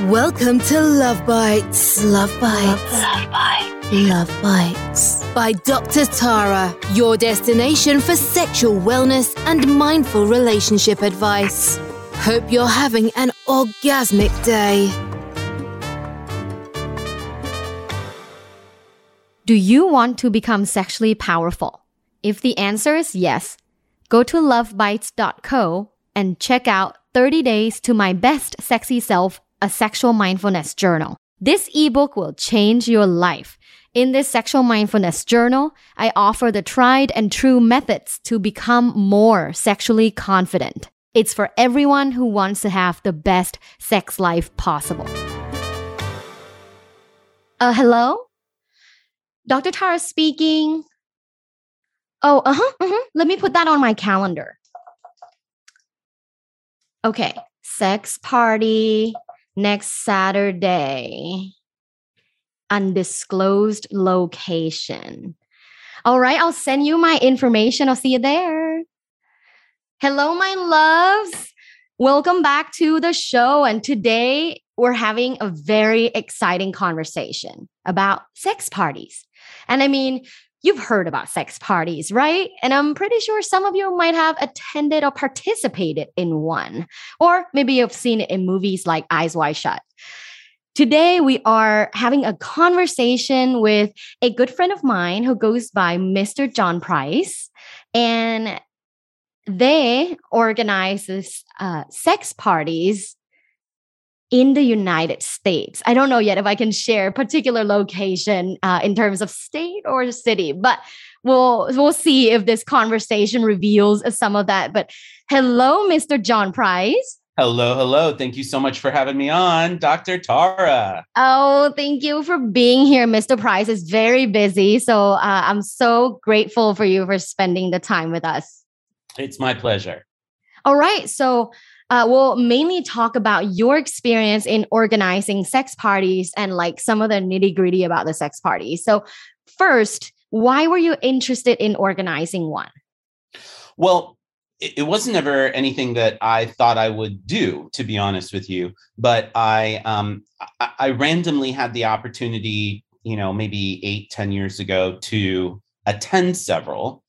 Welcome to Love Bites. Love Bites. Love, Bites. Love Bites. By Dr. Tara, your destination for sexual wellness and mindful relationship advice. Hope you're having an orgasmic day. Do you want to become sexually powerful? If the answer is yes, go to luvbites.co and check out 30 Days to My Best Sexy Self a sexual mindfulness journal. This ebook will change your life. In this sexual mindfulness journal, I offer the tried and true methods to become more sexually confident. It's for everyone who wants to have the best sex life possible. Uh, hello? Dr. Tara speaking. Oh, uh huh, uh-huh. Let me put that on my calendar. Okay, sex party next Saturday. Undisclosed location. All right, I'll send you my information. I'll see you there. Hello, my loves. Welcome back to the show. And today we're having a very exciting conversation about sex parties. And I mean, You've heard about sex parties, right? And I'm pretty sure some of you might have attended or participated in one, or maybe you've seen it in movies like Eyes Wide Shut. Today, we are having a conversation with a good friend of mine who goes by Mr. Jon Price. And they organize uh, sex parties in the United States. I don't know yet if I can share a particular location uh, in terms of state or city, but we'll we'll see if this conversation reveals some of that. But hello, Mr. Jon Price. Hello, hello. Thank you so much for having me on, Dr. Tara. Oh, thank you for being here, Mr. Price. is very busy. So uh, I'm so grateful for you for spending the time with us. It's my pleasure. All right. So uh, we'll mainly talk about your experience in organizing sex parties and like some of the nitty gritty about the sex parties. So, first, why were you interested in organizing one? Well, it wasn't ever anything that I thought I would do, to be honest with you. But I, um, I randomly had the opportunity, you know, maybe eight, ten years ago, to attend several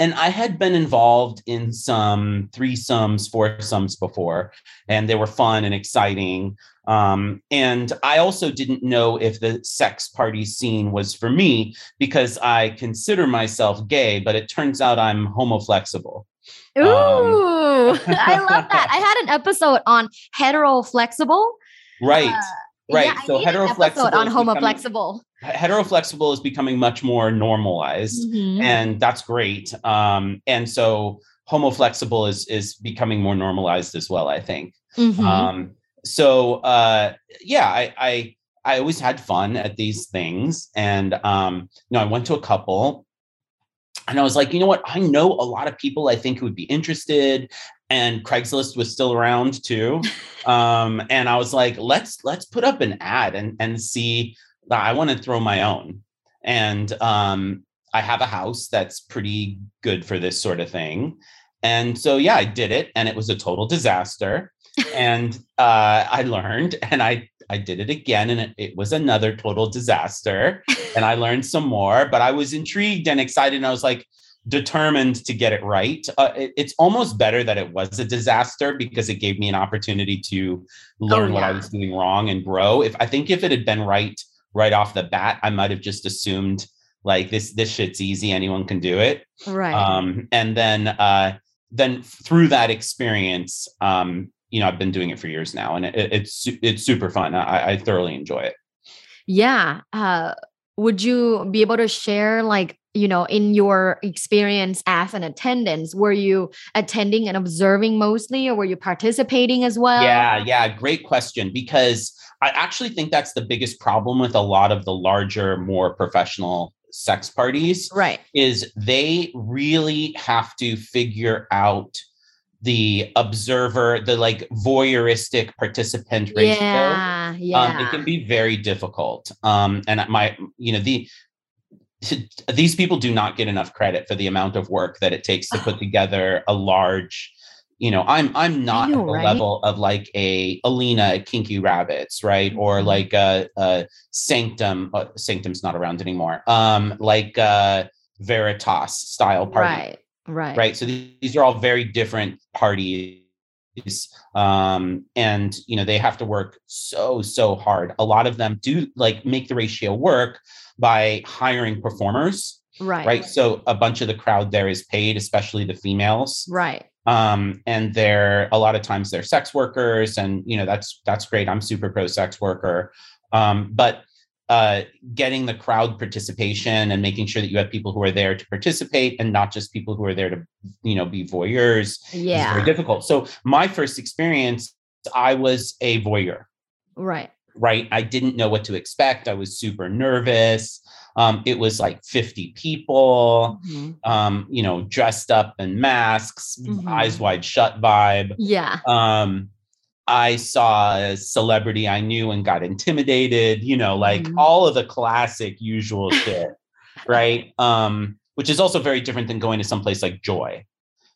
and I had been involved in some threesomes, foursomes before, and they were fun and exciting. Um, and I also didn't know if the sex party scene was for me because I consider myself gay, but it turns out I'm homoflexible. Ooh, um, I love that. I had an episode on hetero flexible. Right. Uh, right. Yeah, so heteroflexible on homoflexible. Heteroflexible is becoming much more normalized, mm-hmm. and that's great. Um, and so homoflexible is is becoming more normalized as well. I think. Mm-hmm. Um, so uh, yeah, I, I I always had fun at these things, and um, you know, I went to a couple. And I was like, you know what? I know a lot of people I think who would be interested and Craigslist was still around too. Um, and I was like, let's let's put up an ad and and see. I want to throw my own, and um, I have a house that's pretty good for this sort of thing. And so yeah, I did it, and it was a total disaster. and uh, I learned, and I I did it again, and it, it was another total disaster. and I learned some more, but I was intrigued and excited, and I was like, determined to get it right. Uh, it, it's almost better that it was a disaster because it gave me an opportunity to learn oh, yeah. what I was doing wrong and grow. If I think if it had been right right off the bat, I might have just assumed like this this shit's easy, anyone can do it. Right. Um, and then uh, then through that experience, um, you know, I've been doing it for years now, and it, it's it's super fun. I, I thoroughly enjoy it. Yeah. Uh, would you be able to share like you know in your experience as an attendance were you attending and observing mostly or were you participating as well? Yeah yeah great question because i actually think that's the biggest problem with a lot of the larger more professional sex parties right. is they really have to figure out the observer, the like voyeuristic participant ratio. Yeah, yeah. Um, it can be very difficult. Um, and my, you know, the these people do not get enough credit for the amount of work that it takes to put together a large you know i'm i'm not know, at the right? level of like a alina kinky rabbits right or mm-hmm. like a, a sanctum uh, sanctum's not around anymore um like uh veritas style party right right. right? So these are all very different parties um and you know they have to work so so hard. A lot of them do like make the ratio work by hiring performers right. right? So a bunch of the crowd there is paid especially the females right. um, and they're a lot of times they're sex workers and you know that's that's great. I'm super pro sex worker. Um, but uh, getting the crowd participation and making sure that you have people who are there to participate and not just people who are there to you know be voyeurs yeah is very difficult so my first experience i was a voyeur right right i didn't know what to expect i was super nervous um, it was like 50 people, mm-hmm. um, you know, dressed up in masks, mm-hmm. eyes wide shut vibe. Yeah. Um, I saw a celebrity I knew and got intimidated, you know, like mm-hmm. all of the classic usual shit. right. Um, which is also very different than going to some place like Joy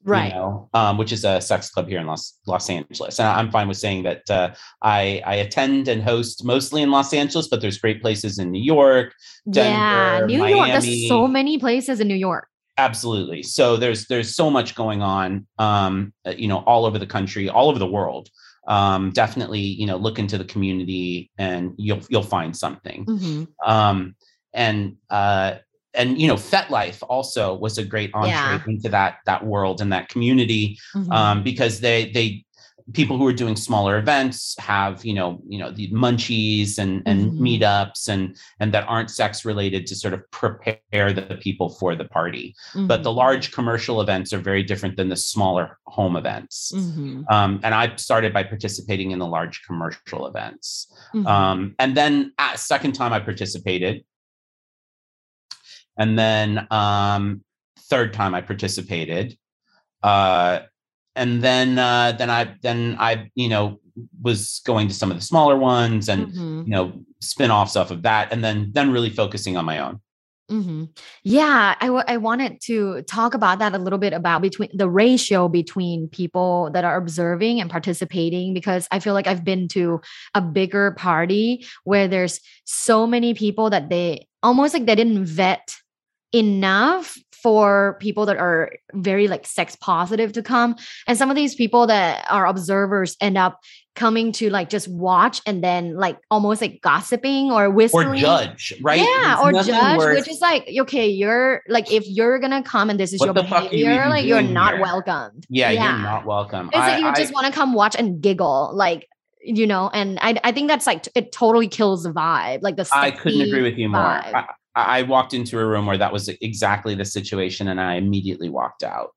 right? You know, um, which is a sex club here in Los Los Angeles, and I'm fine with saying that uh, I I attend and host mostly in Los Angeles, but there's great places in New York, Denver, yeah, New Miami. York. There's so many places in New York. Absolutely. So there's there's so much going on, um, uh, you know, all over the country, all over the world. Um, definitely, you know, look into the community and you'll you'll find something. Mm-hmm. Um, and uh, and you know FetLife also was a great entree yeah. into that that world and that community mm-hmm. um, because they they people who are doing smaller events have you know you know the munchies and and mm-hmm. meetups and and that aren't sex related to sort of prepare the people for the party mm-hmm. but the mm-hmm. large commercial events are very different than the smaller home events mm-hmm. um, and i started by participating in the large commercial events mm-hmm. um, and then at second time i participated and then um, third time I participated. Uh, and then uh, then I then I you know was going to some of the smaller ones and mm-hmm. you know spin-offs off of that and then then really focusing on my own. Mm-hmm. Yeah, I, w- I wanted to talk about that a little bit about between the ratio between people that are observing and participating because I feel like I've been to a bigger party where there's so many people that they almost like they didn't vet enough for people that are very like sex positive to come. And some of these people that are observers end up coming to like just watch and then like almost like gossiping or whispering. or judge right? Yeah or judge worth... which is like okay you're like if you're gonna come and this is what your behavior you like you're not here? welcomed. Yeah, yeah, you're not welcome. It's I, like you I, just want to come watch and giggle like you know and I, I think that's like it totally kills the vibe like the i couldn't agree with you more. I, I walked into a room where that was exactly the situation and I immediately walked out.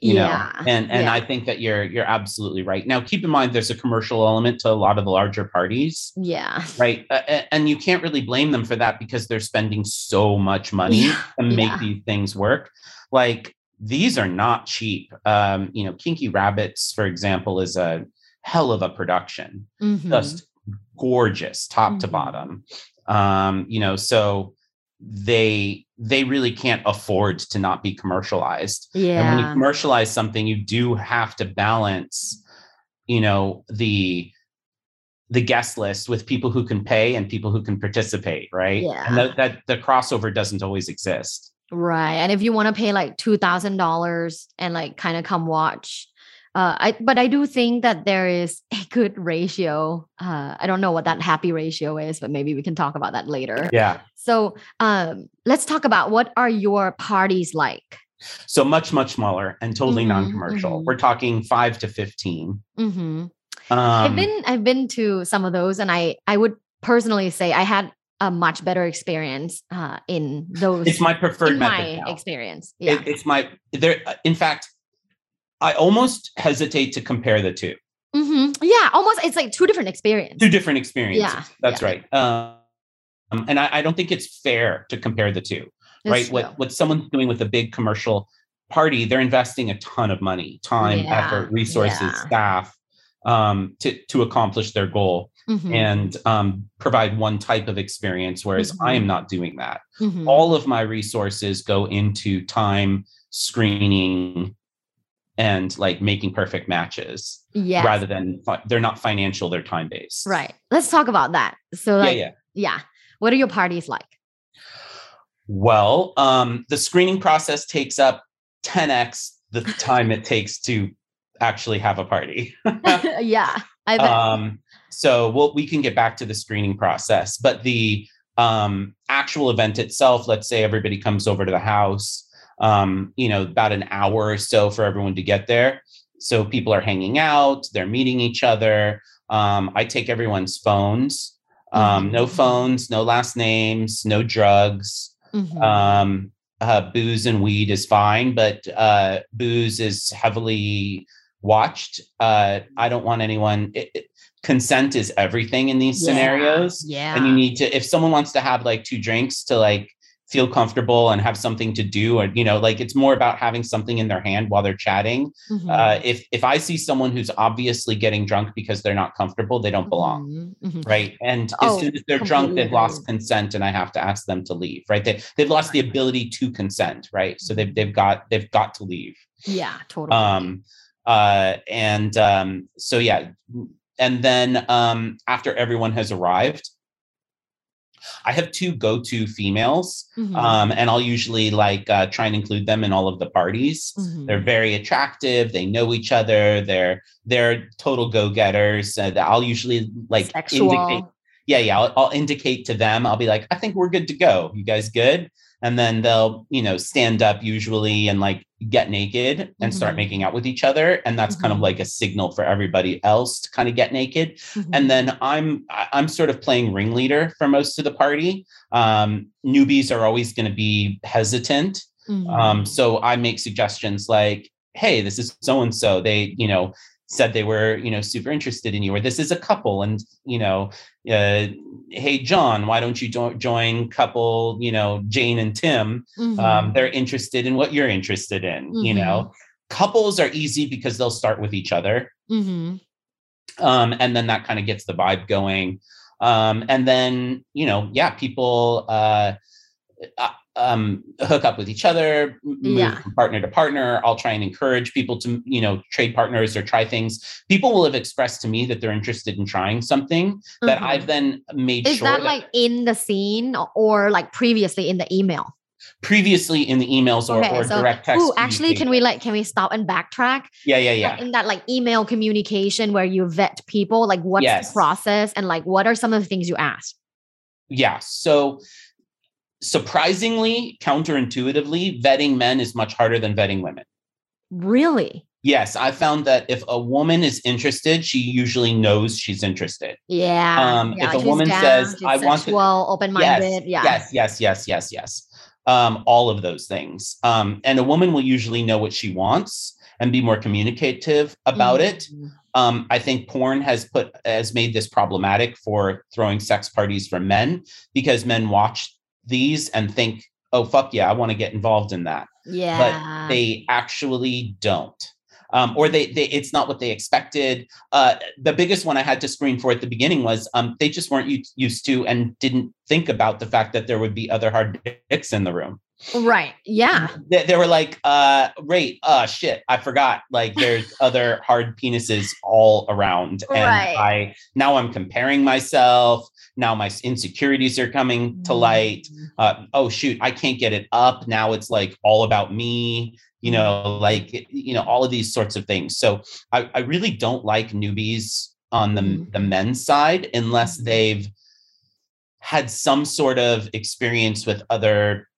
You yeah. know, and and yeah. I think that you're you're absolutely right. Now, keep in mind there's a commercial element to a lot of the larger parties. Yeah. Right. Uh, and you can't really blame them for that because they're spending so much money yeah. to make yeah. these things work. Like these are not cheap. Um, you know, Kinky Rabbits, for example, is a hell of a production. Mm-hmm. Just gorgeous, top mm-hmm. to bottom. Um, you know, so they they really can't afford to not be commercialized. Yeah. And when you commercialize something, you do have to balance, you know, the the guest list with people who can pay and people who can participate, right? Yeah. And that, that the crossover doesn't always exist. Right. And if you want to pay like two thousand dollars and like kind of come watch uh, I but I do think that there is a good ratio. Uh, I don't know what that happy ratio is, but maybe we can talk about that later. Yeah. So um, let's talk about what are your parties like. So much much smaller and totally mm-hmm, non-commercial. Mm-hmm. We're talking five to 15 mm-hmm. um, I've been I've been to some of those, and I I would personally say I had a much better experience uh, in those. It's my preferred my now. experience. Yeah. It, it's my there. In fact, I almost hesitate to compare the 2 mm-hmm. Yeah, almost. It's like two different experiences. Two different experiences. Yeah, that's yeah. right. Um, and I, I, don't think it's fair to compare the two. That's right. True. What what someone's doing with a big commercial party, they're investing a ton of money, time, yeah. effort, resources, yeah. staff um, to to accomplish their goal. Mm-hmm. and um, provide one type of experience, whereas mm-hmm. I am not doing that. Mm-hmm. All of my resources go into time, screening, and like making perfect matches yeah rather than they're not financial they're time based right. Let's talk about that. So like yeah, yeah. Yeah what are your parties like? Well um the screening process takes up 10x the time it takes to actually have a party. Yeah I bet. um so we'll, we can get back to the screening process but the um actual event itself let's say everybody comes over to the house um, you know, about an hour or so for everyone to get there. So people are hanging out, they're meeting each other. Um, I take everyone's phones. Um, Mm-hmm. No phones, no last names, no drugs. Mhm. Um, uh, booze and weed is fine, but uh, booze is heavily watched. Uh, I don't want anyone. It, it- consent is everything in these Yeah, scenarios yeah and you need to if someone wants to have like two drinks to like feel comfortable and have something to do or you know like it's more about having something in their hand while they're chatting. Mhm. uh, if if i see someone who's obviously getting drunk because they're not comfortable they don't belong Mhm, mhm. right? And Oh, as soon as they're drunk they've lost consent and i have to ask them to leave right? They, they've lost the ability to consent right? So they've, they've got they've got to leave. Yeah totally. Um uh and um so yeah and then um after everyone has arrived i have two go-to females Mhm, um and i'll usually like uh, try and include them in all of the parties mhm. they're very attractive they know each other they're they're total go-getters uh, i'll usually like Sexual. indicate yeah yeah I'll, I'll indicate to them i'll be like i think we're good to go you guys good and then they'll you know stand up usually and like get naked and start Mhm. making out with each other and that's kind of Mhm. like a signal for everybody else to kind of get naked Mhm. and then i'm i'm sort of playing ringleader for most of the party um newbies are always going to be hesitant Mhm. um, so I make suggestions like, hey, this is so and so. They, you know, said they were, you know, super interested in you, or this is a couple, and you know, uh, hey, John, why don't you jo- join couple, you know, Jane and Tim? Um, Mhm. they're interested in what you're interested in. You know, couples are easy because they'll start with each other, Mhm. um, and then that kind of gets the vibe going. Um, and then, you know, yeah, people. Uh, uh, um, hook up with each other, move Yeah. from partner to partner. I'll try and encourage people to, you know, trade partners or try things. People will have expressed to me that they're interested in trying something that Mhm. I've then made is sure that that, like in the scene or like previously in the email previously in the emails or, or direct text. Ooh, actually can we like can we stop and backtrack Yeah, yeah, yeah. in that like email communication where you vet people like what's Yes. the process and like what are some of the things you ask Yeah. So surprisingly, counterintuitively, vetting men is much harder than vetting women. really Yes, I found that if a woman is interested, she usually knows she's interested. yeah Um, yeah, if a woman down, says, "I want to- sexual, open-minded yeah Yes, yes, yes, yes, yes. Um, all of those things. Um, and a woman will usually know what she wants and be more communicative about it. Mhm. Um, I think porn has put has made this problematic for throwing sex parties for men because men watch these and think, "Oh fuck yeah, I want to get involved in that." yeah. but they actually don't. Um, or they, they it's not what they expected. Uh, the biggest one i had to screen for at the beginning was um, they just weren't used to and didn't think about the fact that there would be other hard dicks in the room right yeah they, they were like uh right uh shit i forgot like there's other hard penises all around and Right. i now i'm comparing myself now my insecurities are coming to light Mhm. uh, oh shoot i can't get it up now it's like all about me you know like you know all of these sorts of things so i, I really don't like newbies on the, Mhm. the men's side unless they've had some sort of experience with other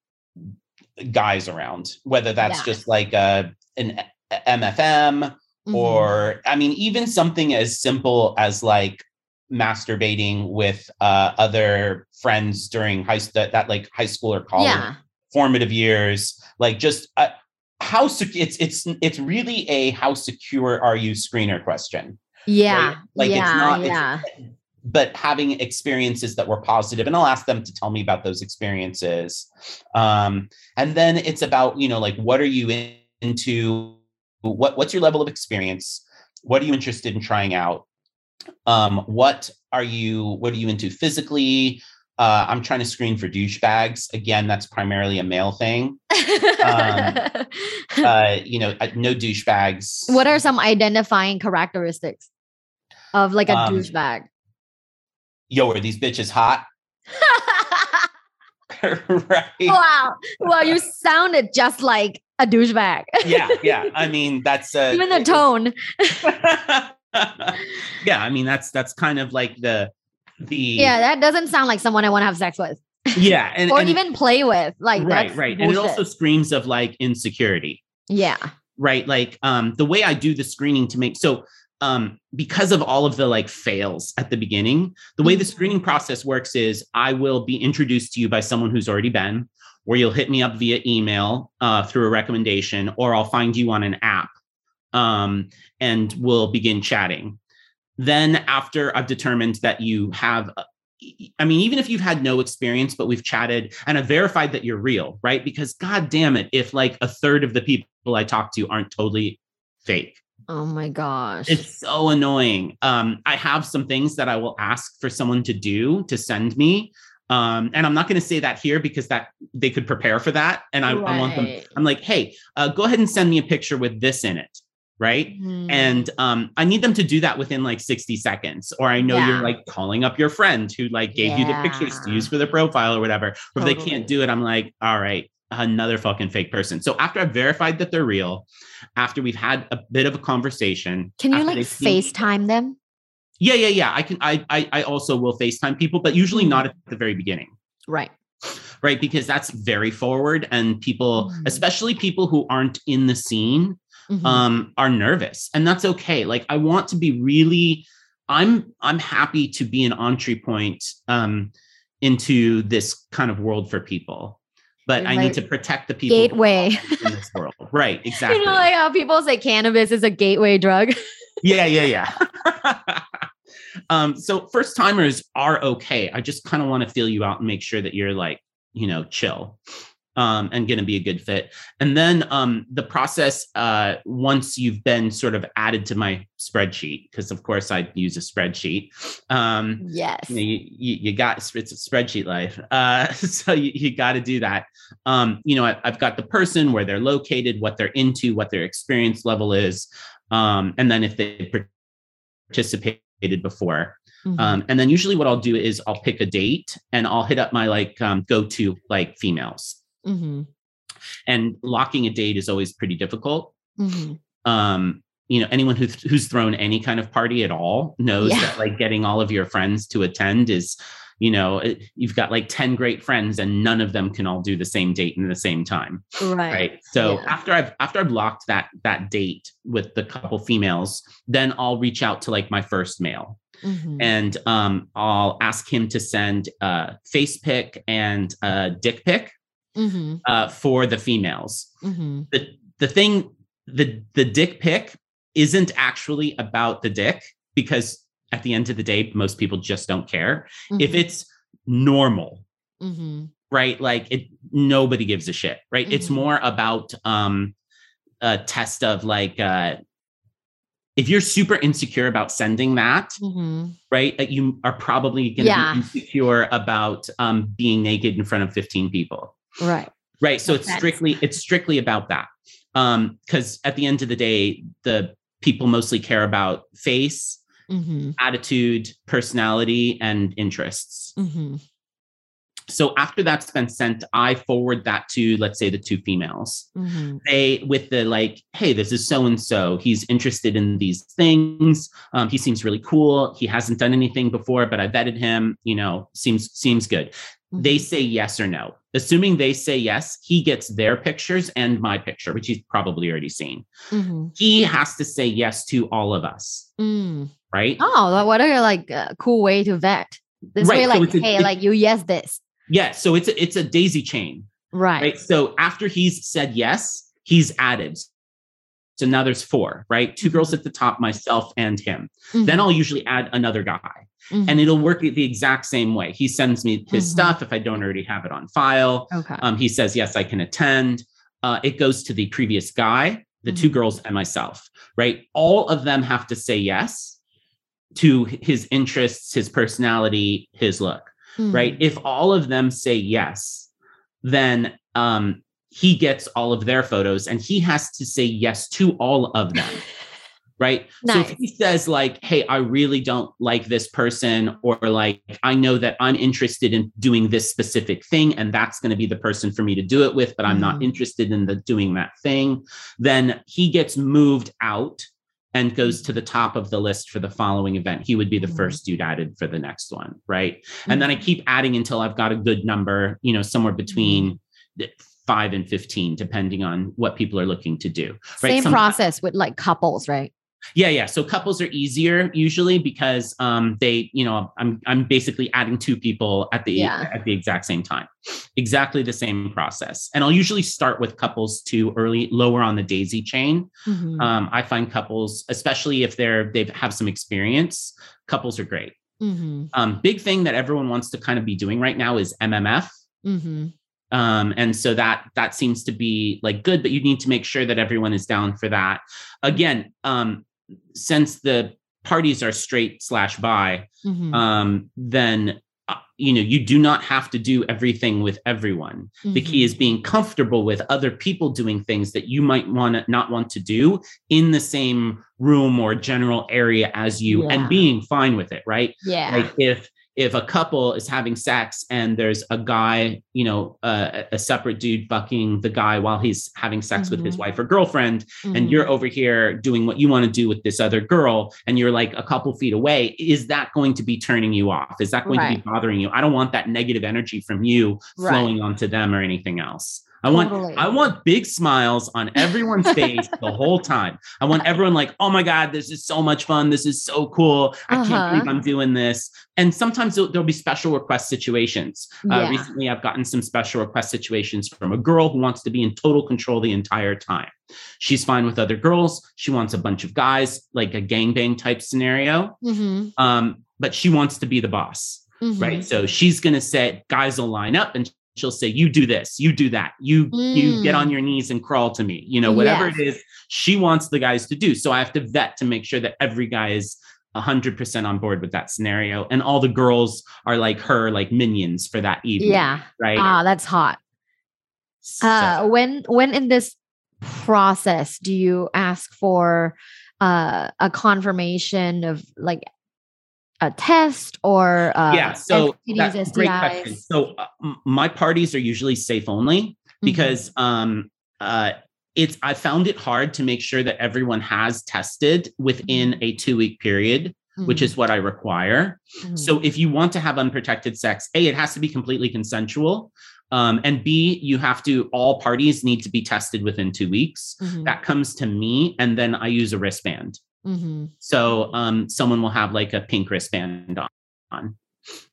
guys around whether that's Yeah. just like a an mfm Mhm. or i mean even something as simple as like masturbating with uh, other friends during high that, that like high school or college yeah formative years like just uh, how sec- it's it's it's really a how secure are you screener question yeah Like, it's yeah not- it's- yeah but having experiences that were positive and i'll ask them to tell me about those experiences um, and then it's about you know like what are you in- into what what's your level of experience what are you interested in trying out um, what are you what are you into physically Uh, I'm trying to screen for douchebags. Again, that's primarily a male thing. um, uh, you know, uh, no douchebags. What are some identifying characteristics of like a um, douchebag? Yo, are these bitches hot? right. Wow. Well, you sounded just like a douchebag. yeah, yeah. I mean, that's uh, even the tone. yeah, I mean that's that's kind of like the the Yeah, that doesn't sound like someone I want to have sex with. Yeah, and or and even play with. Like right, right. Bullshit. And it also screams of like insecurity. Yeah. Right. Like um the way I do the screening to make so um, because of all of the like fails at the beginning, the way the mm-hmm. screening process works is I will be introduced to you by someone who's already been, or you'll hit me up via email uh, through a recommendation, or I'll find you on an app um, and we'll begin chatting. Then, after I've determined that you have, uh, I mean, even if you've had no experience, but we've chatted and I've verified that you're real, right? Because, God damn it, if like a third of the people I talk to aren't totally fake Oh my gosh. It's so annoying. Um, I have some things that I will ask for someone to do to send me. Um, and I'm not going to say that here because that they could prepare for that. And I, right. I want them, I'm like, hey, uh, go ahead and send me a picture with this in it. Right. Mm. And um, I need them to do that within like 60 seconds. Or I know yeah. you're like calling up your friend who like gave yeah. you the pictures to use for the profile or whatever. Or totally. if they can't do it, I'm like, all right, another fucking fake person. So after I've verified that they're real, after we've had a bit of a conversation, can you like FaceTime them? Yeah, yeah, yeah. I can. I, I, I also will FaceTime people, but usually not at the very beginning. Right. Right, because that's very forward, and people, mm-hmm. especially people who aren't in the scene, mm-hmm. um, are nervous, and that's okay. Like I want to be really. I'm I'm happy to be an entry point um, into this kind of world for people but I need to protect the people gateway in this world. Right, exactly. You know, like how people say cannabis is a gateway drug. yeah, yeah, yeah. um, so first timers are okay. I just kind of want to feel you out and make sure that you're like, you know, chill um, and going to be a good fit. And then um, the process, uh, once you've been sort of added to my spreadsheet, because of course I use a spreadsheet. Um, yes. You, know, you, you, got it's a spreadsheet life. Uh, so you, you got to do that. Um, you know, I, have got the person, where they're located, what they're into, what their experience level is. Um, and then if they participated before. Mm-hmm. Um, and then usually what I'll do is I'll pick a date and I'll hit up my like um, go to like females Mm-hmm. And locking a date is always pretty difficult. Mm-hmm. Um, you know, anyone who's who's thrown any kind of party at all knows yeah. that like getting all of your friends to attend is, you know, you've got like 10 great friends and none of them can all do the same date in the same time. Right. Right. So yeah. after I've after I've locked that that date with the couple females, then I'll reach out to like my first male. Mm-hmm. And um, I'll ask him to send a face pic and a dick pic mm-hmm. uh, for the females. Mm-hmm. The the thing the the dick pic isn't actually about the dick because at the end of the day, most people just don't care. Mm-hmm. If it's normal, mm-hmm. right? Like it, nobody gives a shit, right? It's mm-hmm. more about um, a test of like uh, if you're super insecure about sending that, mm-hmm. right, you are probably going to yeah. be insecure about um, being naked in front of 15 people. Right. Right. So it's strictly it's strictly about that. Um, because at the end of the day, the people mostly care about face, mm-hmm. attitude, personality, and interests. Mm-hmm. So after that's been sent, I forward that to, let's say, the two females. Mm-hmm. They, with the like, hey, this is so and so. He's interested in these things. Um, he seems really cool. He hasn't done anything before, but I vetted him. You know, seems seems good. They mm-hmm. say yes or no. Assuming they say yes, he gets their pictures and my picture, which he's probably already seen. Mm-hmm. He has to say yes to all of us. Mm. Right. Oh, what a like a cool way to vet. This right. way, like, so hey, like you yes this. Yeah. So it's a, it's a daisy chain. Right. right. So after he's said yes, he's added. So now there's four, right? Two girls mm-hmm. at the top, myself and him. Mm-hmm. Then I'll usually add another guy. Mm-hmm. And it'll work the exact same way. He sends me his mm-hmm. stuff if I don't already have it on file. Okay. Um, he says, yes, I can attend. Uh, it goes to the previous guy, the two mm-hmm. girls, and myself, right? All of them have to say yes to his interests, his personality, his look. right? If all of them say yes, then um, he gets all of their photos and he has to say yes to all of them. right? Nice. So if he says like, "Hey, I really don't like this person," or like, "I know that I'm interested in doing this specific thing, and that's going to be the person for me to do it with, but I'm mm-hmm. not interested in the doing that thing," then he gets moved out and goes to the top of the list for the following event. He would be the mm-hmm. first dude added for the next one, right? Mm-hmm. And then I mm-hmm. keep adding until I've got a good number, you know, somewhere between mm-hmm. Five and 15, depending on what people are looking to do. Right? Same Some, process with like couples, right? Yeah, yeah. So couples are easier usually because um, they, you know, I'm I'm basically adding two people at the yeah. at the exact same time, exactly the same process. And I'll usually start with couples to early lower on the daisy chain. Mm-hmm. Um, I find couples, especially if they're they have some experience, couples are great. Mm-hmm. Um, big thing that everyone wants to kind of be doing right now is MMF. Mm-hmm. Um, and so that that seems to be like good, but you need to make sure that everyone is down for that. Again, um, since the parties are straight slash bi, mm-hmm. um, then uh, you know you do not have to do everything with everyone. Mm-hmm. The key mm-hmm. is being comfortable with other people doing things that you might want to not want to do in the same room or general area as you, yeah. and being fine with it. Right? Yeah. Like if if a couple is having sex and there's a guy, you know, uh, a separate dude bucking the guy while he's having sex mm-hmm. with his mm-hmm. wife or girlfriend, mm-hmm. and you're over here doing what you want to do with this other girl, and you're like a couple feet away, is that going to be turning you off? Is that going right. to be bothering you? I don't want that negative energy from you flowing right. onto them or anything else. I want totally. I want big smiles on everyone's face the whole time. I want everyone like, "Oh my god, this is so much fun. This is so cool. I uh-huh. can't believe I'm doing this." And sometimes there'll, there'll be special request situations. Uh, yeah. Uh, recently, I've gotten some special request situations from a girl who wants to be in total control the entire time. She's fine with other girls. She wants a bunch of guys, like a gangbang type scenario. Mm-hmm. Um, but she wants to be the boss. Mm-hmm. Right. So she's going to say, guys will line up and she'll say you do this you do that you mm. you get on mm. your knees and crawl to me you know whatever yes. it is she wants the guys to do so i have to vet to make sure that every guy is 100% on board with that scenario and all the girls are like her like minions for that evening yeah right ah that's hot so. uh when when in this process do you ask for uh, a confirmation of like a test or uh, yeah so STDs, that's great question so uh, my parties are usually safe only mm-hmm. because mm-hmm. um uh it's i found it hard to make sure that everyone has tested within mm-hmm. a two week period mm-hmm. which is what i require so mm-hmm. if you want to have unprotected sex a it has to be completely consensual um, and B, you have to, all parties need to be tested within two weeks. Mm-hmm. That comes to me, and then I use a wristband. Mm-hmm. So um, someone will have like a pink wristband on,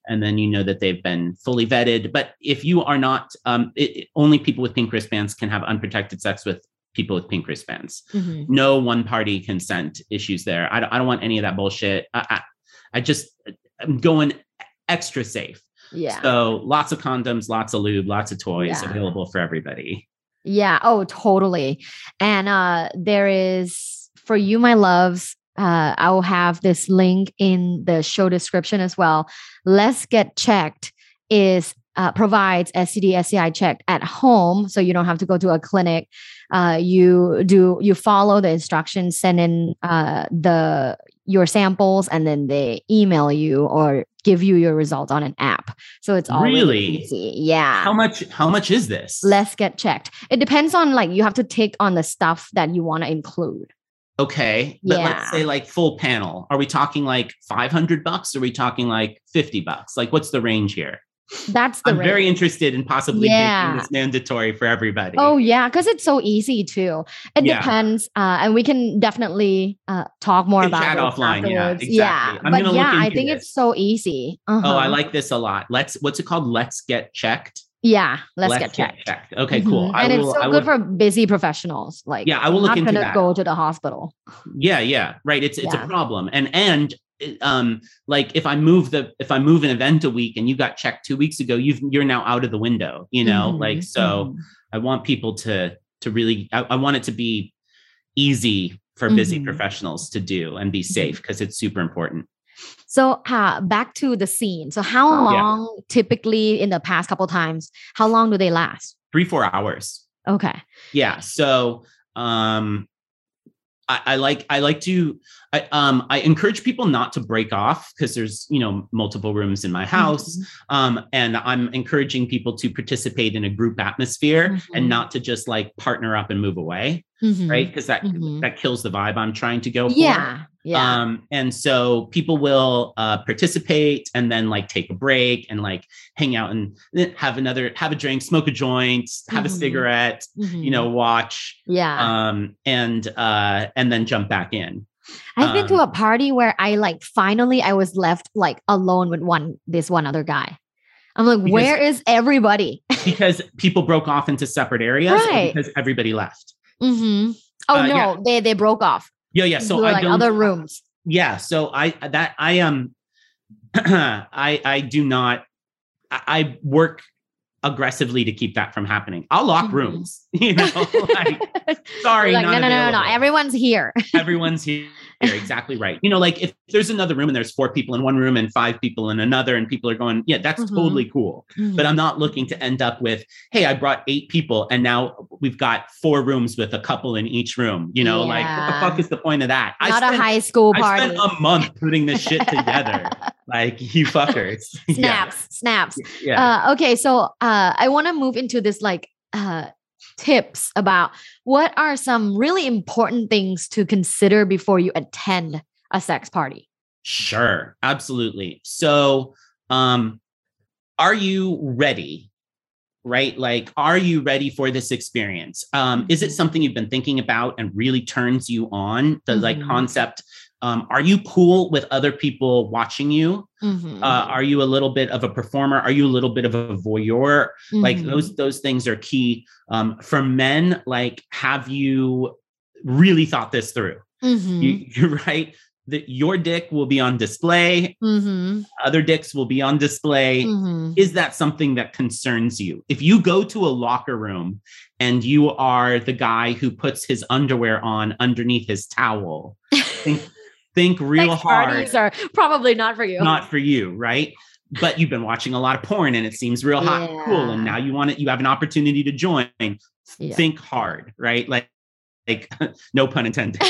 and then you know that they've been fully vetted. But if you are not, um, it, only people with pink wristbands can have unprotected sex with people with pink wristbands. Mm-hmm. No one party consent issues there. I don't, I don't want any of that bullshit. I, I, I just, I'm going extra safe. Yeah. So lots of condoms, lots of lube, lots of toys yeah. available for everybody. Yeah. Oh, totally. And uh there is for you, my loves, uh, I will have this link in the show description as well. Let's get checked is uh, provides STD STI check at home, so you don't have to go to a clinic. Uh, you do you follow the instructions, send in uh, the your samples, and then they email you or give you your results on an app. So it's all really, really easy. Yeah. How much? How much is this? Let's get checked. It depends on like you have to take on the stuff that you want to include. Okay. But yeah. let's say like full panel. Are we talking like 500 bucks? Or are we talking like 50 bucks? Like what's the range here? That's the I'm range. very interested in possibly yeah. making this mandatory for everybody. Oh yeah, because it's so easy too. It yeah. depends, uh, and we can definitely uh, talk more about chat offline. Afterwards. Yeah, exactly. yeah. but yeah, I think this. it's so easy. Uh-huh. Oh, I uh-huh. like this a lot. Let's. What's it called? Let's get checked. Yeah, let's, let's get, checked. get, checked. Okay, mm-hmm. cool. and will, it's so good for busy professionals. Like, yeah, I will look into that. Go to the hospital. Yeah, yeah, right. It's it's yeah. a problem, and and um, like if I move the if I move an event a week and you got checked two weeks ago, you've you're now out of the window. You know, mm-hmm. like so. Mm-hmm. I want people to to really. I, I, want it to be easy for busy mm-hmm. professionals to do and be safe because mm-hmm. it's super important. So uh, back to the scene. So how long yeah. typically in the past couple times, how long do they last? Three, four hours. Okay. Yeah. So um I, I like I like to I um I encourage people not to break off because there's you know multiple rooms in my house. Mm-hmm. Um and I'm encouraging people to participate in a group atmosphere mm-hmm. and not to just like partner up and move away. Mm-hmm. Right. Because that mm-hmm. that kills the vibe I'm trying to go for. Yeah. Yeah. Um, and so people will uh, participate and then like take a break and like hang out and have another, have a drink, smoke a joint, have mm-hmm. a cigarette, mm-hmm. you know, watch. Yeah. Um, and uh, and then jump back in. I've um, been to a um, party where I like finally I was left like alone with one this one other guy. I'm like, because, where is everybody? because people broke off into separate areas right. because everybody left. Mm-hmm. Oh uh, no, yeah. they they broke off. Yeah, yeah. So I like other rooms. Yeah. So I that I am um, I I do not I, I work aggressively to keep that from happening. I'll lock mm-hmm. rooms, you know, like sorry. Like, no, no, no, no, no. Everyone's here. Everyone's here. Exactly right. You know, like if there's another room and there's four people in one room and five people in another, and people are going, yeah, that's mm-hmm. totally cool. Mm-hmm. But I'm not looking to end up with, hey, I brought eight people and now we've got four rooms with a couple in each room. You know, yeah. like what the fuck is the point of that? Not spent, a high school party. I spent a month putting this shit together. like you fuckers. snaps, yeah. snaps. Yeah. Uh, okay, so uh, I want to move into this like uh, tips about what are some really important things to consider before you attend a sex party. Sure, absolutely. So, um, are you ready? Right? Like, are you ready for this experience? Um, is it mm-hmm. something you've been thinking about and really turns you on? The mm-hmm. like concept um, are you cool with other people watching you mm-hmm. uh, are you a little bit of a performer are you a little bit of a voyeur mm-hmm. like those those things are key um, for men like have you really thought this through mm-hmm. you, you're right that your dick will be on display mm-hmm. other dicks will be on display mm-hmm. is that something that concerns you if you go to a locker room and you are the guy who puts his underwear on underneath his towel think think real Sex hard. Parties are probably not for you. Not for you, right? But you've been watching a lot of porn and it seems real hot, yeah. cool, and now you want it. You have an opportunity to join. Yeah. Think hard, right? Like, like no pun intended.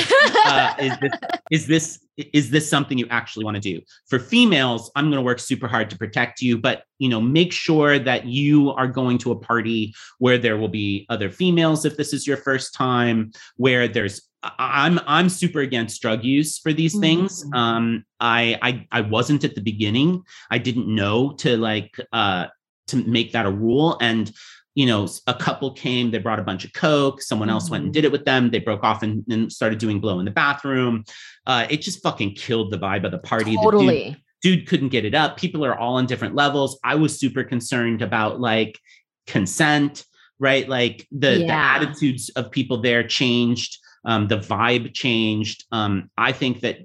uh, is this is this is this something you actually want to do? For females, I'm going to work super hard to protect you, but you know, make sure that you are going to a party where there will be other females if this is your first time, where there's I'm I'm super against drug use for these mm-hmm. things. Um, I, I I wasn't at the beginning. I didn't know to like uh to make that a rule. And you know, a couple came, they brought a bunch of coke. Someone else mm-hmm. went and did it with them. They broke off and, and started doing blow in the bathroom. Uh, it just fucking killed the vibe of the party. Totally. The dude, dude couldn't get it up. People are all on different levels. I was super concerned about like consent, right? Like the, yeah. the attitudes of people there changed um, the vibe changed. Um, I think that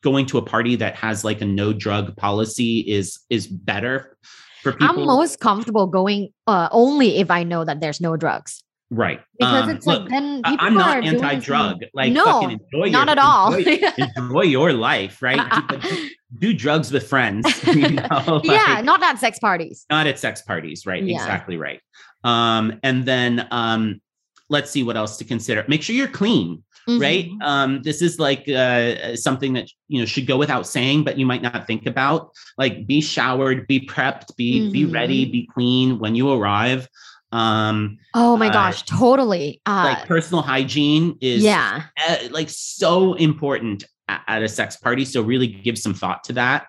going to a party that has like a no drug policy is is better for people. I'm most comfortable going uh, only if I know that there's no drugs. Right. Because um, it's look, like then people I'm not anti-drug. Like no, enjoy not your, at all. Enjoy, enjoy, your life, right? do, do, drugs with friends. You know? like, yeah, not at sex parties. Not at sex parties, right? Yeah. Exactly right. Um, and then um, let's see what else to consider. Make sure you're clean. Mm-hmm. right um this is like uh something that you know should go without saying but you might not think about. Like be showered be prepped be mm-hmm. be ready be clean when you arrive. Um oh my uh, gosh totally. Uh, like personal hygiene is yeah. uh, like so important at, at a sex party so really give some thought to that.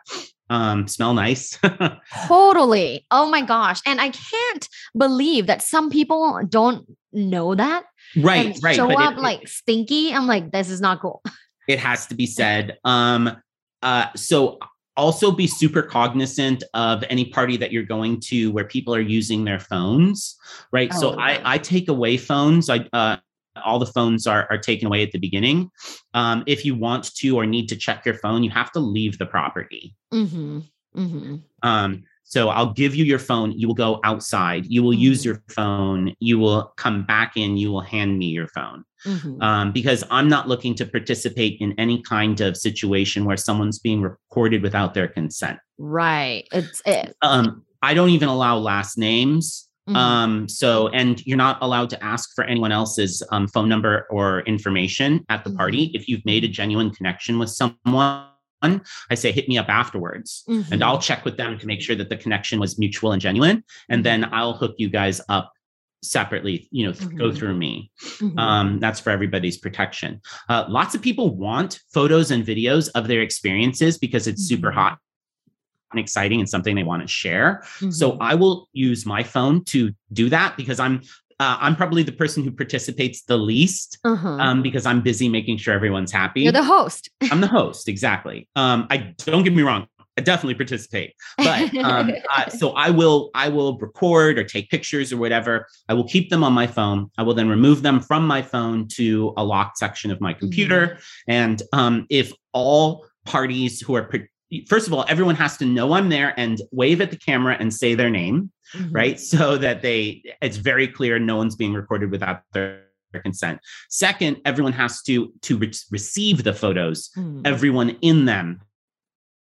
Um smell nice. Totally. Oh my gosh. And i can't believe that some people don't know that right right show up it, like stinky i'm like this is not cool it has to be said um uh so also be super cognizant of any party that you're going to where people are using their phones right oh, so i i take away phones i uh all the phones are, are taken away at the beginning. Um, if you want to or need to check your phone, you have to leave the property. Mm-hmm. Mm-hmm. Um, So I'll give you your phone. You will go outside. You will mm-hmm. use your phone. You will come back in. You will hand me your phone. Mm-hmm. Um, because I'm not looking to participate in any kind of situation where someone's being recorded without their consent. Right. It's it. Um, I don't even allow last names. Mm-hmm. Um, so, and you're not allowed to ask for anyone else's um, phone number or information at the mm-hmm. party. If you've made a genuine connection with someone, I say hit me up afterwards mm-hmm. and I'll check with them to make sure that the connection was mutual and genuine. And then mm-hmm. I'll hook you guys up separately, you know, mm-hmm. go through me. Mm-hmm. Um, that's for everybody's protection. Uh, lots of people want photos and videos of their experiences because it's super mm-hmm. hot and exciting and something they want to share. So mm-hmm. I will use my phone to do that because I'm uh, I'm probably the person who participates the least uh-huh. um, because I'm busy making sure everyone's happy. You're the host. I'm the host, exactly. Um, I don't get me wrong. I definitely participate, but um, uh, so I will I will record or take pictures or whatever. I will keep them on my phone. I will then remove them from my phone to a locked section of my computer. Mm-hmm. And um, if all parties who are first of all, everyone has to know I'm there and wave at the camera and say their name, mm-hmm. right? So that they it's very clear no one's being recorded without their consent. Second, everyone has to to re- receive the photos. Mm-hmm. Everyone in them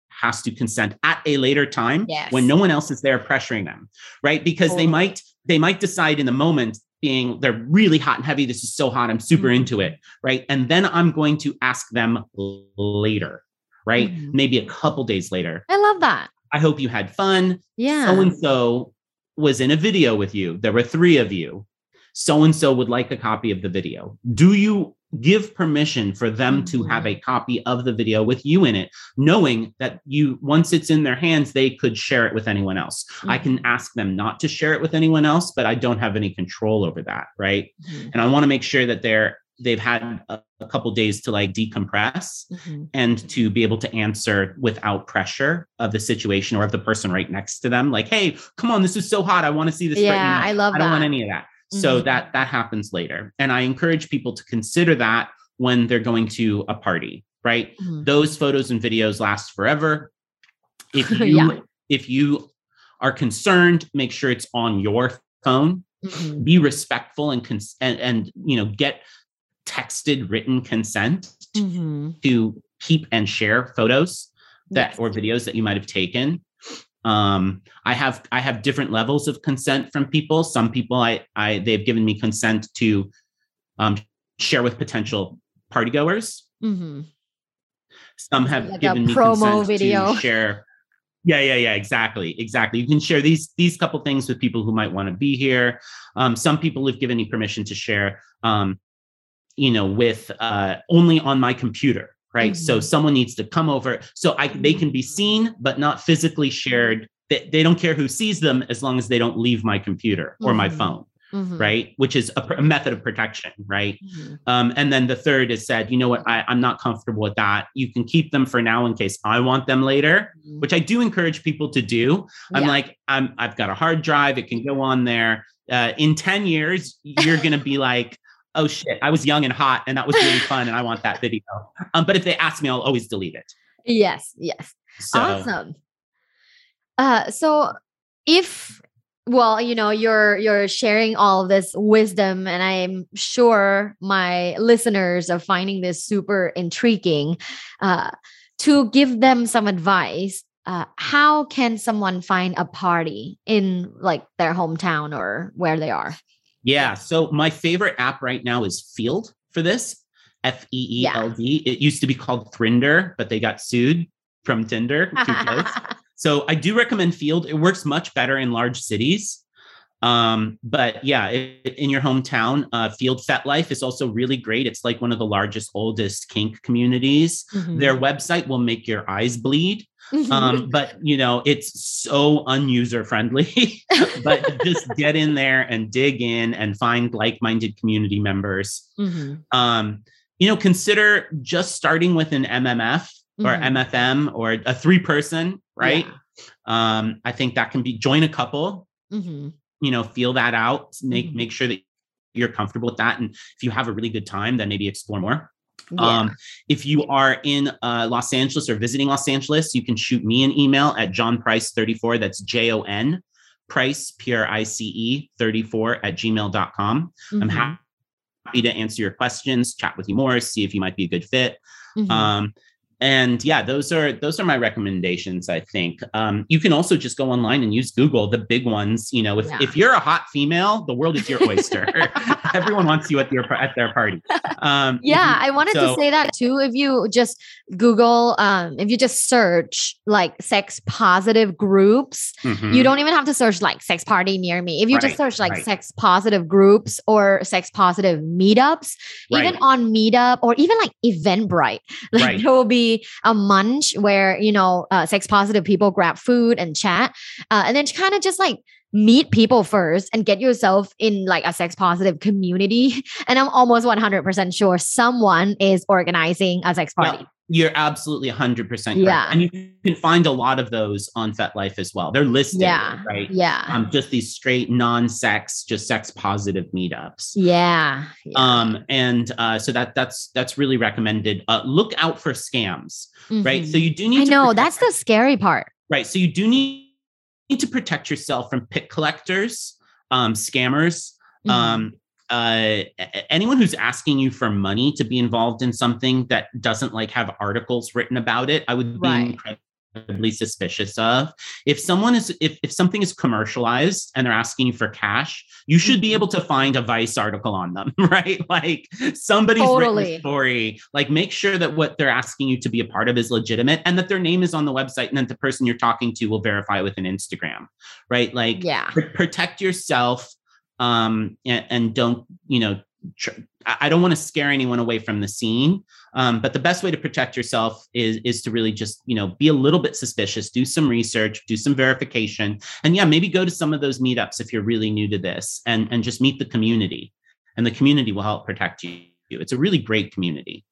has to consent at a later time yes. when no one else is there pressuring them, right? Because they might they might decide in the moment being they're really hot and heavy this is so hot i'm super mm-hmm. into it right and then i'm going to ask them later right? Mm-hmm. Maybe a couple days later. I love that. I hope you had fun. Yeah. So and so was in a video with you. There were three of you. So and so would like a copy of the video. Do you give permission for them mm-hmm. to have a copy of the video with you in it, knowing that you, once it's in their hands, they could share it with anyone else? Mm-hmm. I can ask them not to share it with anyone else, but I don't have any control over that. Right. Mm-hmm. And I want to make sure that they're they've had a, a couple days to like decompress mm-hmm. and to be able to answer without pressure of the situation or of the person right next to them like hey come on this is so hot i want to see this yeah right i love i don't want any of that mm-hmm. so that that happens later and i encourage people to consider that when they're going to a party right mm-hmm. those photos and videos last forever if you yeah. if you are concerned make sure it's on your phone Mm-hmm. be respectful and, cons- and and you know get texted written consent mm-hmm. to keep and share photos that yes. or videos that you might have taken um, i have i have different levels of consent from people some people i i they've given me consent to um, share with potential partygoers mm-hmm. some have like given me consent video. to share yeah yeah yeah exactly exactly you can share these these couple things with people who might want to be here um, some people have given me permission to share um, you know with uh, only on my computer right mm-hmm. so someone needs to come over so i they can be seen but not physically shared they, they don't care who sees them as long as they don't leave my computer or mm-hmm. my phone mm-hmm. right which is a, a, method of protection right mm-hmm. um, and then the third is said you know what I, i'm not comfortable with that you can keep them for now in case i want them later mm-hmm. which i do encourage people to do i'm yeah. like i'm i've got a hard drive it can go on there uh, in 10 years you're going to be like oh shit, I was young and hot and that was really fun and I want that video. Um, but if they ask me, I'll always delete it. Yes, yes. So, awesome. Uh, so if well, you know, you're you're sharing all this wisdom, and I'm sure my listeners are finding this super intriguing. Uh, to give them some advice, uh, how can someone find a party in like their hometown or where they are? Yeah. So my favorite app right now is Feeld for this. F E E L D. It used to be called Thrinder, but they got sued from Tinder. so I do recommend Feeld. It works much better in large cities. Um, but yeah, it, in your hometown, uh, Feeld FetLife is also really great. It's like one of the largest, oldest kink communities. Mm-hmm. Their website will make your eyes bleed. Um, but you know, it's so unuser friendly. but just get in there and dig in and find like-minded community members. Mm-hmm. Um, you know, consider just starting with an MMF or mm-hmm. MFM or a three-person, right? Yeah. Um, I think that can be join a couple. Mm-hmm. You know, feel that out. Make mm-hmm. make sure that you're comfortable with that. And if you have a really good time, then maybe explore more. Yeah. Um, if you are in uh, Los Angeles or visiting Los Angeles, you can shoot me an email at Jon Price 34. That's J O N Price, P R I C E 34 at gmail.com. Mm-hmm. I'm happy to answer your questions, chat with you more, see if you might be a good fit. Mm-hmm. Um, and yeah those are those are my recommendations i think um, you can also just go online and use google the big ones you know if, yeah. if you're a hot female the world is your oyster everyone wants you at your at their party um, yeah i wanted so, to say that too if you just google um, if you just search like sex positive groups mm-hmm. you don't even have to search like sex party near me if you right, just search like right. sex positive groups or sex positive meetups right. even on meetup or even like eventbrite like there will be a munch where you know uh, sex positive people grab food and chat uh, and then to kind of just like meet people first and get yourself in like a sex positive community. And i'm almost 100% sure someone is organizing a sex party you're absolutely 100% correct. Yeah. And you can find a lot of those on FetLife as well. They're listed, yeah. right? Yeah. Um, just these straight non-sex, just sex positive meetups. Yeah. yeah. Um, and uh, so that that's that's really recommended. Uh, look out for scams, mm-hmm. right? So you do need I know that's the scary part. Right. So you do need, need to protect yourself from pick collectors, um, scammers. Mm-hmm. Um, uh, anyone who's asking you for money to be involved in something that doesn't like have articles written about it, I would be right. incredibly suspicious of. If someone is if if something is commercialized and they're asking you for cash, you should be mm-hmm. able to find a Vice article on them, right? Like somebody's totally. written a story. Like make sure that what they're asking you to be a part of is legitimate and that their name is on the website and that the person you're talking to will verify with an Instagram, right? Like yeah. Pr- protect yourself um, and, and don't you know tr- I don't want to scare anyone away from the scene, um, but the best way to protect yourself is is to really just you know be a little bit suspicious, do some research, do some verification, and yeah, maybe go to some of those meetups if you're really new to this, and and just meet the community, and the community will help protect you. It's a really great community.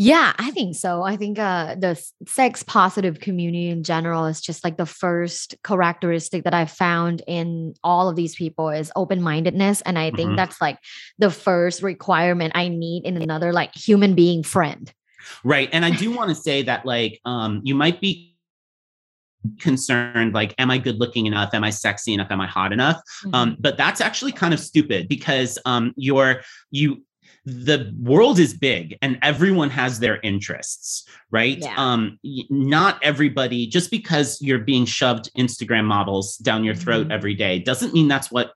Yeah, I think so. I think uh, the sex positive community in general is just like the first characteristic that I found in all of these people is open mindedness. And I think mm-hmm. that's like the first requirement I need in another like human being friend. Right. And I do want to say that like um, you might be concerned like am i good looking enough am i sexy enough am i hot enough um, mm-hmm. um, but that's actually kind of stupid because um, you're you the world is big and everyone has their interests right yeah. um not everybody just because you're being shoved instagram models down your throat mm-hmm. every day doesn't mean that's what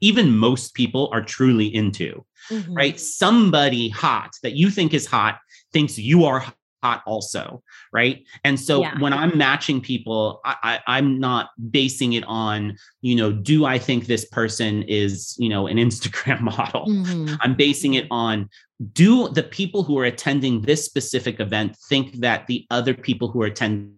even most people are truly into mm-hmm. right somebody hot that you think is hot thinks you are hot also right and so yeah. when i'm matching people I, I am not basing it on you know do i think this person is you know an instagram model mm-hmm. i'm basing it on do the people who are attending this specific event think that the other people who are attending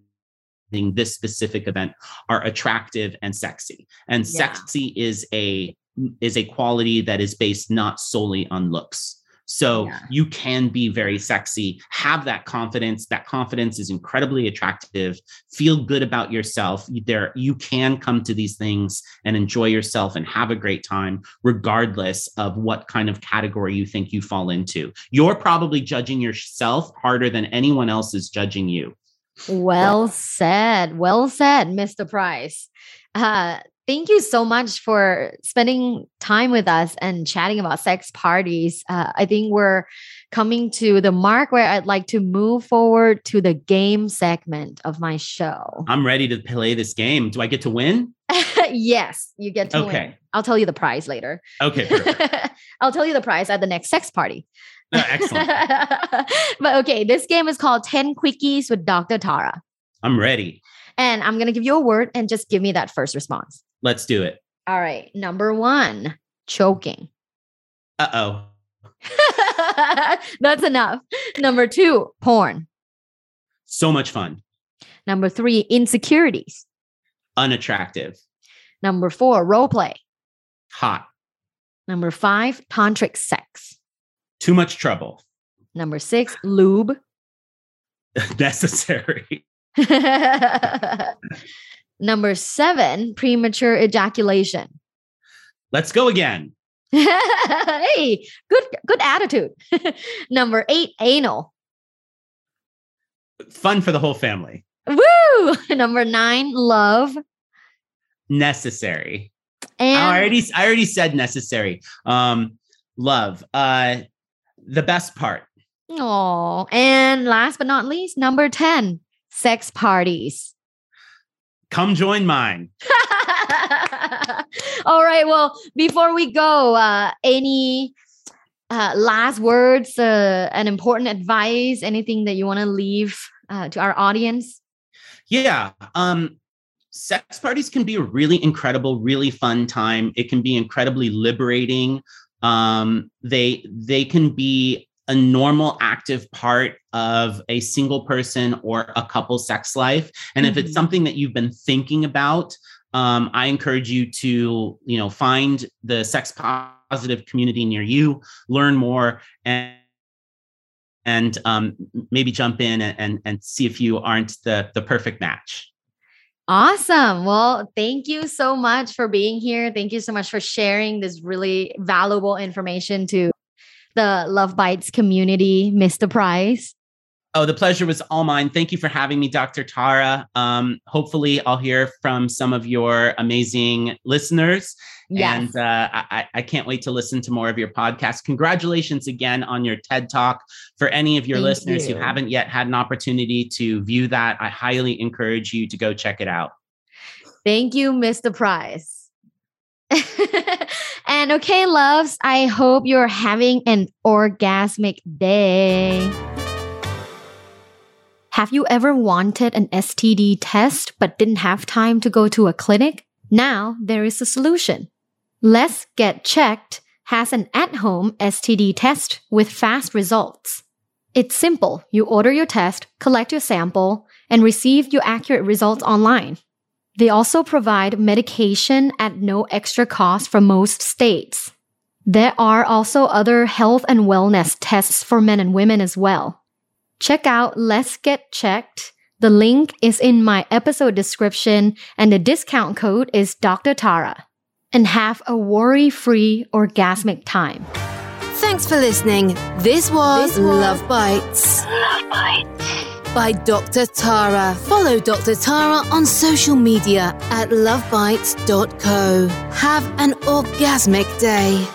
this specific event are attractive and sexy and yeah. sexy is a is a quality that is based not solely on looks so yeah. you can be very sexy, have that confidence. That confidence is incredibly attractive. Feel good about yourself. There, you can come to these things and enjoy yourself and have a great time, regardless of what kind of category you think you fall into. You're probably judging yourself harder than anyone else is judging you. Well said. Well said, Mr. Price. Uh, thank you so much for spending time with us and chatting about sex parties. Uh, I think we're coming to the mark where I'd like to move forward to the game segment of my show. I'm ready to play this game. Do I get to win? yes, you get to okay. win. I'll tell you the prize later. Okay. I'll tell you the prize at the next sex party. Oh, excellent. but okay, this game is called 10 Quickies with Dr. Tara. I'm ready. And I'm going to give you a word and just give me that first response. Let's do it. All right. Number one, choking. Uh oh. That's enough. Number two, porn. So much fun. Number three, insecurities. Unattractive. Number four, role play. Hot. Number five, tantric sex. Too much trouble. Number six, lube. Necessary. Number seven, premature ejaculation. Let's go again. hey, good good attitude. Number eight, anal. Fun for the whole family. Woo! Number nine, love. Necessary. And I already I already said necessary. Um, love. Uh the best part. Oh, and last but not least, number 10, sex parties. Come join mine. All right. Well, before we go, uh, any uh, last words, uh, an important advice, anything that you want to leave uh, to our audience? Yeah. Um, sex parties can be a really incredible, really fun time. It can be incredibly liberating. Um, they they can be a normal active part of a single person or a couple sex life. And mm-hmm. if it's mm-hmm. something that you've been thinking about, um, I encourage you to, you know, find the sex positive community near you, learn more, and and um, maybe jump in and, and and see if you aren't the the perfect match. Awesome. Well, thank you so much for being here. Thank you so much for sharing this really valuable information to the Luv Bites community, Mr. Price. Oh, the pleasure was all mine. Thank you for having me, Dr. Tara. Um, hopefully, I'll hear from some of your amazing listeners. Yes. And uh, I, I, can't wait to listen to more of your podcast. Congratulations again on your TED Talk. For any of your Thank listeners you. who haven't yet had an opportunity to view that, I highly encourage you to go check it out. Thank you, Mr. Price. and okay, loves, I hope you're having an orgasmic day. Have you ever wanted an STD test but didn't have time to go to a clinic? Now there is a solution. Let's Get Checked has an at home STD test with fast results. It's simple. You order your test, collect your sample, and receive your accurate results online. They also provide medication at no extra cost for most states. There are also other health and wellness tests for men and women as well. Check out Let's Get Checked. The link is in my episode description and the discount code is Dr. Tara. And have a worry free orgasmic time. Thanks for listening. This was, this was Luv Bites. Luv Bites. By Dr. Tara. Follow Dr. Tara on social media at luvbites.co. Have an orgasmic day.